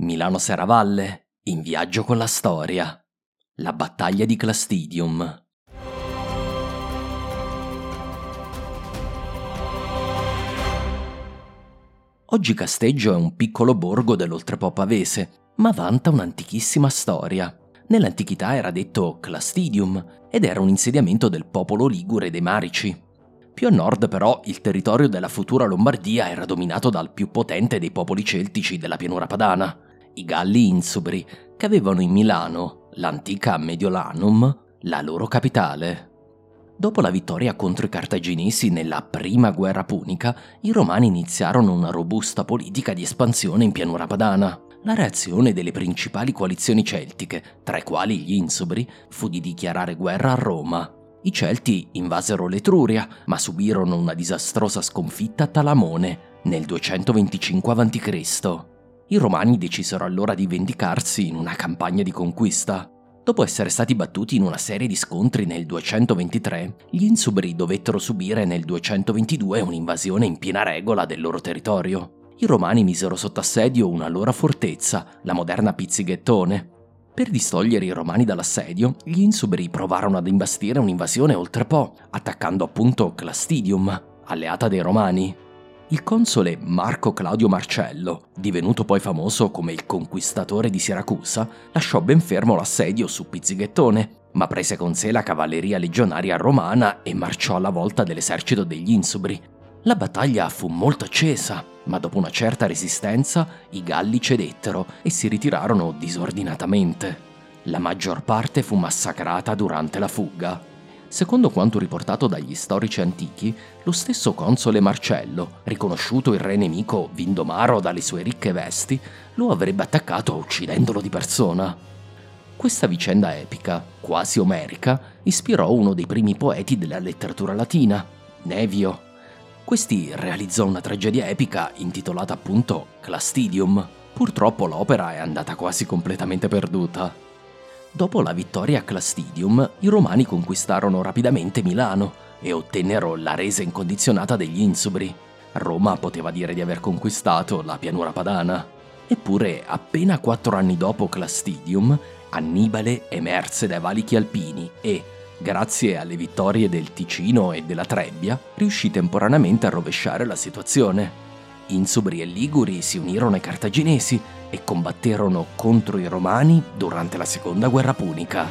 Milano Serravalle, in viaggio con la storia. La battaglia di Clastidium. Oggi Casteggio è un piccolo borgo dell'oltrepo pavese, ma vanta un'antichissima storia. Nell'antichità era detto Clastidium ed era un insediamento del popolo ligure dei Marici. Più a nord però il territorio della futura Lombardia era dominato dal più potente dei popoli celtici della pianura padana, i Galli Insubri, che avevano in Milano, l'antica Mediolanum, la loro capitale. Dopo la vittoria contro i cartaginesi nella prima guerra punica, i romani iniziarono una robusta politica di espansione in pianura padana. La reazione delle principali coalizioni celtiche, tra i quali gli Insubri, fu di dichiarare guerra a Roma. I Celti invasero l'Etruria, ma subirono una disastrosa sconfitta a Talamone nel 225 a.C. I Romani decisero allora di vendicarsi in una campagna di conquista. Dopo essere stati battuti in una serie di scontri nel 223, gli Insubri dovettero subire nel 222 un'invasione in piena regola del loro territorio. I Romani misero sotto assedio una loro fortezza, la moderna Pizzighettone. Per distogliere i Romani dall'assedio, gli Insubri provarono ad imbastire un'invasione oltrepo, attaccando appunto Clastidium, alleata dei Romani. Il console Marco Claudio Marcello, divenuto poi famoso come il conquistatore di Siracusa, lasciò ben fermo l'assedio su Pizzighettone, ma prese con sé la cavalleria legionaria romana e marciò alla volta dell'esercito degli Insubri. La battaglia fu molto accesa, ma dopo una certa resistenza i Galli cedettero e si ritirarono disordinatamente. La maggior parte fu massacrata durante la fuga. Secondo quanto riportato dagli storici antichi, lo stesso console Marcello, riconosciuto il re nemico Vindomaro dalle sue ricche vesti, lo avrebbe attaccato uccidendolo di persona. Questa vicenda epica, quasi omerica, ispirò uno dei primi poeti della letteratura latina, Nevio. Questi realizzò una tragedia epica intitolata appunto Clastidium. Purtroppo l'opera è andata quasi completamente perduta. Dopo la vittoria a Clastidium, i romani conquistarono rapidamente Milano e ottennero la resa incondizionata degli Insubri. Roma poteva dire di aver conquistato la pianura padana. Eppure, appena quattro anni dopo Clastidium, Annibale emerse dai valichi alpini e, grazie alle vittorie del Ticino e della Trebbia, riuscì temporaneamente a rovesciare la situazione. Insobri e Liguri si unirono ai cartaginesi e combatterono contro i Romani durante la seconda guerra punica.